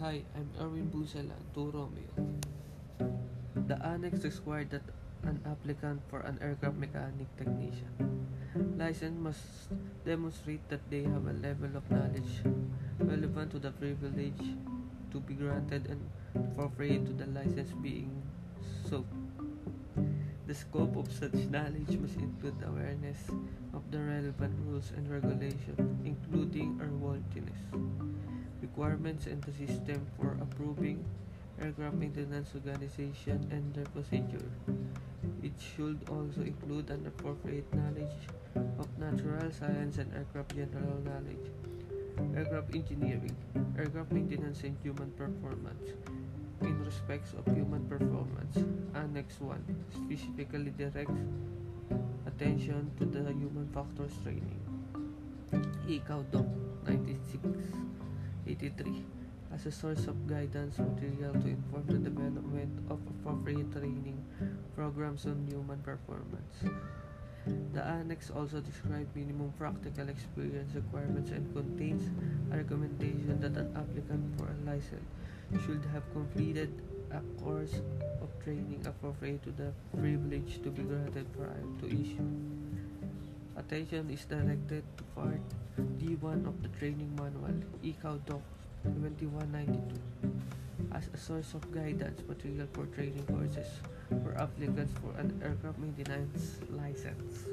Hi, I'm Erwin Busala, 2 Romeo. The annex required that an applicant for an aircraft mechanic technician license must demonstrate that they have a level of knowledge relevant to the privilege to be granted and for free to the license being sought. The scope of such knowledge must include awareness of the relevant rules and regulations, including airworthiness requirements and the system for approving aircraft maintenance organization and their procedure. It should also include an appropriate knowledge of natural science and aircraft general knowledge, aircraft engineering, aircraft maintenance and human performance. In respects of human performance, Annex 1 specifically directs attention to the human factors training. Doc 96 83 as a source of guidance material to inform the development of appropriate training programs on human performance. The annex also describes minimum practical experience requirements and contains a recommendation that an applicant for a license should have completed a course of training appropriate to the privilege to be granted prior to issue. Attention is directed to Part D1 of the Training Manual, ICAO Doc 2192, as a source of guidance material for training courses for applicants for an aircraft maintenance license.